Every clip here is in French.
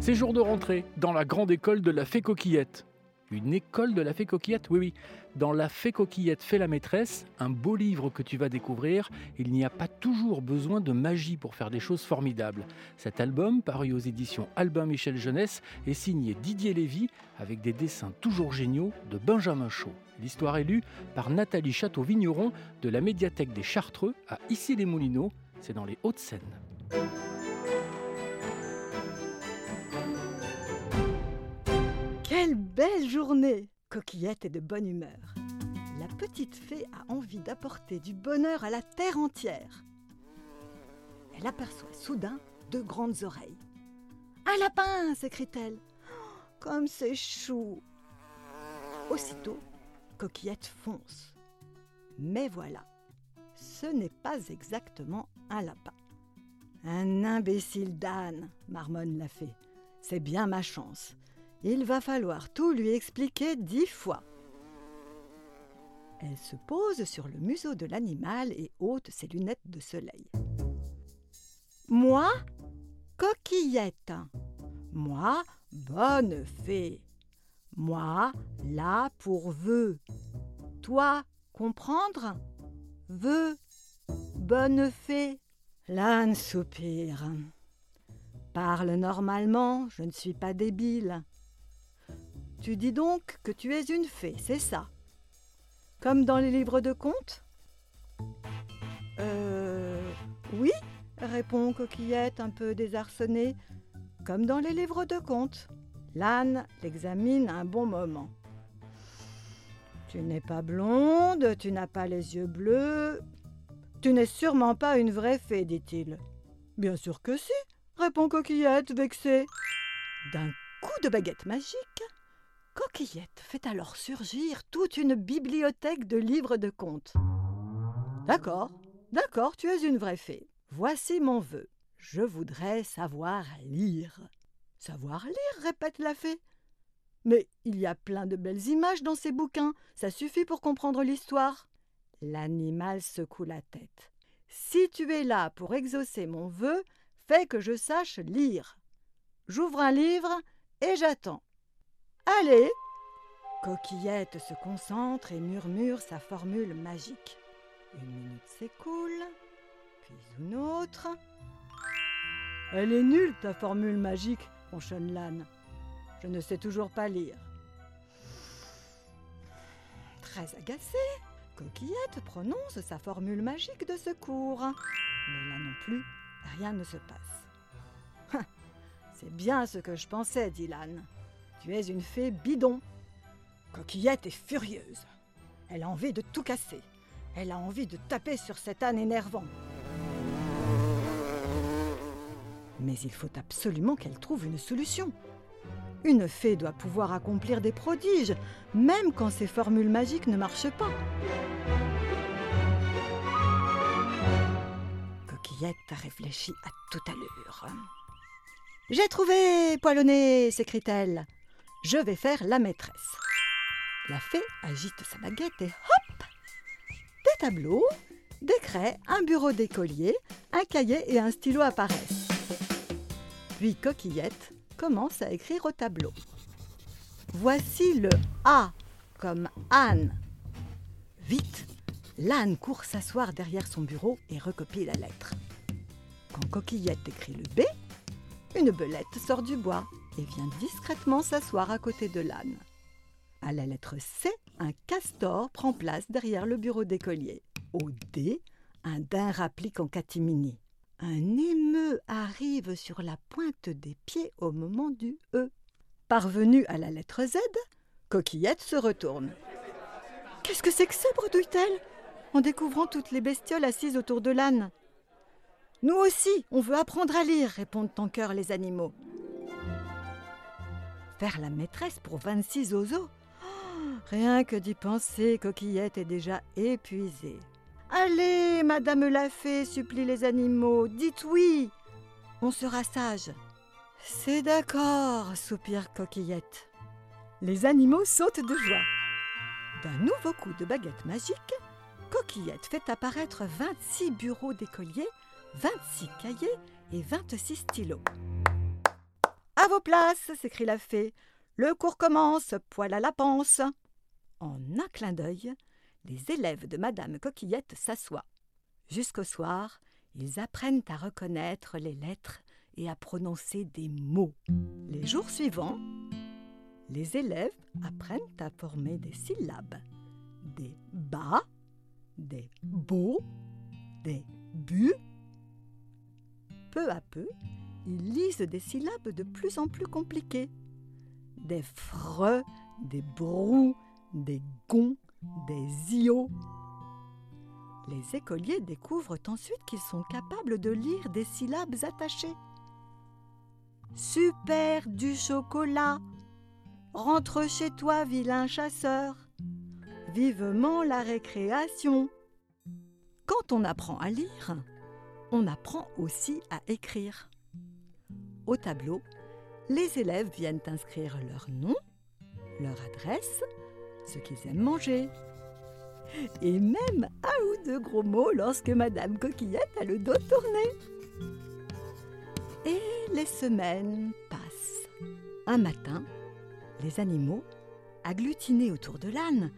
C'est jour de rentrée dans la grande école de la Fée Coquillette. Une école de la Fée Coquillette Oui, oui. Dans la Fée Coquillette fait la maîtresse, un beau livre que tu vas découvrir. Il n'y a pas toujours besoin de magie pour faire des choses formidables. Cet album, paru aux éditions Albin Michel Jeunesse, est signé Didier Lévy avec des dessins toujours géniaux de Benjamin Chaud. L'histoire est lue par Nathalie Château-Vigneron de la médiathèque des Chartreux à Issy-les-Moulineaux. C'est dans les Hauts-de-Seine. Belle journée Coquillette est de bonne humeur. La petite fée a envie d'apporter du bonheur à la terre entière. Elle aperçoit soudain deux grandes oreilles. Un lapin s'écrie-t-elle. Oh, comme c'est chou Aussitôt, Coquillette fonce. Mais voilà, ce n'est pas exactement un lapin. Un imbécile d'âne, marmonne la fée. C'est bien ma chance. Il va falloir tout lui expliquer dix fois. Elle se pose sur le museau de l'animal et ôte ses lunettes de soleil. Moi, coquillette. Moi, bonne fée. Moi, là pour vœu. Toi, comprendre? Vœu, bonne fée. L'âne soupire. Parle normalement, je ne suis pas débile. Tu dis donc que tu es une fée, c'est ça? Comme dans les livres de contes? Euh. Oui, répond Coquillette un peu désarçonnée. Comme dans les livres de contes. L'âne l'examine un bon moment. Tu n'es pas blonde, tu n'as pas les yeux bleus. Tu n'es sûrement pas une vraie fée, dit-il. Bien sûr que si, répond Coquillette, vexée. D'un coup de baguette magique, Coquillette fait alors surgir toute une bibliothèque de livres de contes. D'accord, d'accord, tu es une vraie fée. Voici mon vœu. Je voudrais savoir lire. Savoir lire, répète la fée. Mais il y a plein de belles images dans ces bouquins, ça suffit pour comprendre l'histoire. L'animal secoue la tête. Si tu es là pour exaucer mon vœu, fais que je sache lire. J'ouvre un livre et j'attends. Allez Coquillette se concentre et murmure sa formule magique. Une minute s'écoule, puis une autre. Elle est nulle, ta formule magique, ronchonne l'âne. Je ne sais toujours pas lire. Très agacée, Coquillette prononce sa formule magique de secours. Mais là non plus, rien ne se passe. C'est bien ce que je pensais, dit l'âne. Tu es une fée bidon. Coquillette est furieuse. Elle a envie de tout casser. Elle a envie de taper sur cet âne énervant. Mais il faut absolument qu'elle trouve une solution. Une fée doit pouvoir accomplir des prodiges, même quand ses formules magiques ne marchent pas. Coquillette a réfléchi à toute allure. J'ai trouvé, poilonné s'écrie-t-elle. Je vais faire la maîtresse. La fée agite sa baguette et hop Des tableaux, des craies, un bureau d'écolier, un cahier et un stylo apparaissent. Puis Coquillette commence à écrire au tableau. Voici le A comme Anne. Vite, l'âne court s'asseoir derrière son bureau et recopie la lettre. Quand Coquillette écrit le B, une belette sort du bois et vient discrètement s'asseoir à côté de l'âne. À la lettre C, un castor prend place derrière le bureau d'écolier. Au D, un daim rapplique en catimini. Un émeu arrive sur la pointe des pieds au moment du E. Parvenu à la lettre Z, Coquillette se retourne. Qu'est-ce que c'est que ça bredouille-t-elle? En découvrant toutes les bestioles assises autour de l'âne. Nous aussi, on veut apprendre à lire, répondent en chœur les animaux. Faire la maîtresse pour 26 oiseaux Rien que d'y penser, Coquillette est déjà épuisée. Allez, Madame la Fée, supplient les animaux, dites oui. On sera sage. C'est d'accord, soupire Coquillette. Les animaux sautent de joie. D'un nouveau coup de baguette magique, Coquillette fait apparaître 26 bureaux d'écoliers, 26 cahiers et 26 stylos. À vos places s'écrie la fée. Le cours commence, poil à la panse. En un clin d'œil, les élèves de Madame Coquillette s'assoient. Jusqu'au soir, ils apprennent à reconnaître les lettres et à prononcer des mots. Les jours suivants, les élèves apprennent à former des syllabes, des bas, des beaux, des bu. Peu à peu, ils lisent des syllabes de plus en plus compliquées. Des freux, des brous, des gonds, des ios. Les écoliers découvrent ensuite qu'ils sont capables de lire des syllabes attachées. Super du chocolat. Rentre chez toi, vilain chasseur. Vivement la récréation. Quand on apprend à lire, on apprend aussi à écrire. Au tableau, les élèves viennent inscrire leur nom, leur adresse, ce qu'ils aiment manger. Et même un ou deux gros mots lorsque Madame Coquillette a le dos tourné. Et les semaines passent. Un matin, les animaux, agglutinés autour de l'âne,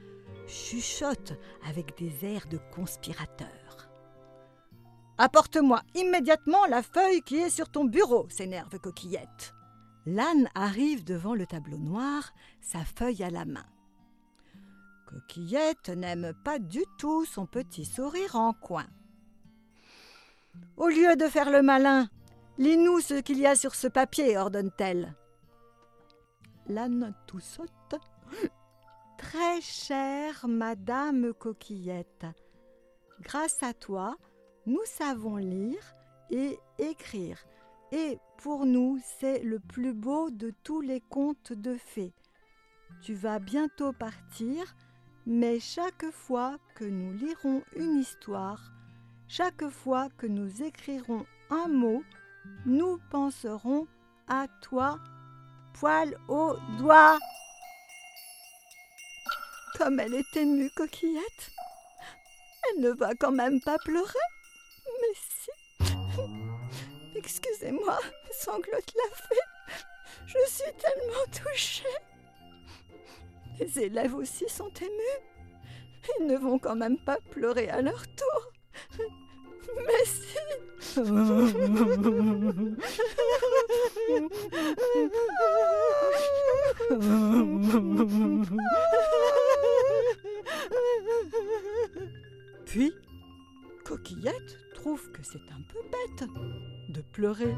chuchotent avec des airs de conspirateurs. Apporte-moi immédiatement la feuille qui est sur ton bureau, s'énerve Coquillette. L'âne arrive devant le tableau noir, sa feuille à la main. Coquillette n'aime pas du tout son petit sourire en coin. Au lieu de faire le malin, lis-nous ce qu'il y a sur ce papier, ordonne-t-elle. L'âne tout saute. Très chère Madame Coquillette, grâce à toi, nous savons lire et écrire. Et pour nous, c'est le plus beau de tous les contes de fées. Tu vas bientôt partir, mais chaque fois que nous lirons une histoire, chaque fois que nous écrirons un mot, nous penserons à toi, poil au doigt. Comme elle est émue, coquillette. Elle ne va quand même pas pleurer. Excusez-moi, sanglote la fée. Je suis tellement touchée. Les élèves aussi sont émus. Ils ne vont quand même pas pleurer à leur tour. Mais si.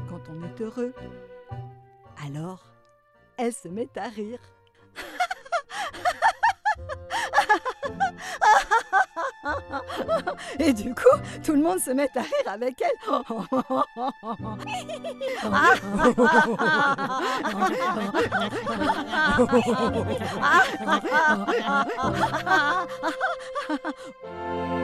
quand on est heureux. Alors, elle se met à rire. Et du coup, tout le monde se met à rire avec elle.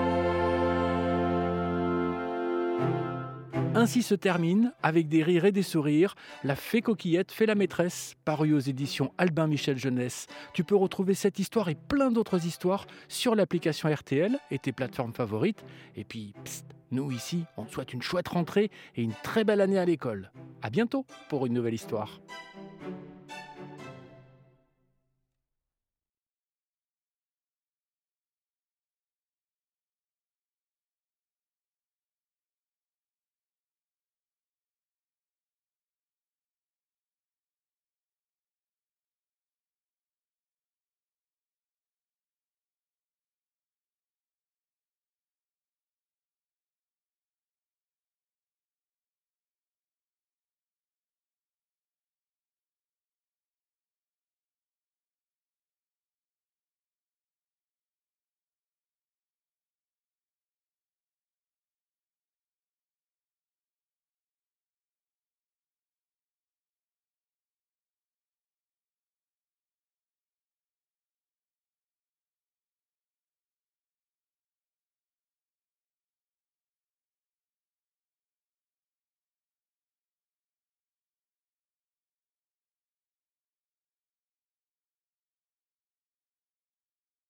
Ainsi se termine, avec des rires et des sourires, La Fée Coquillette fait la maîtresse, parue aux éditions Albin Michel Jeunesse. Tu peux retrouver cette histoire et plein d'autres histoires sur l'application RTL et tes plateformes favorites. Et puis, psst, nous ici, on te souhaite une chouette rentrée et une très belle année à l'école. À bientôt pour une nouvelle histoire.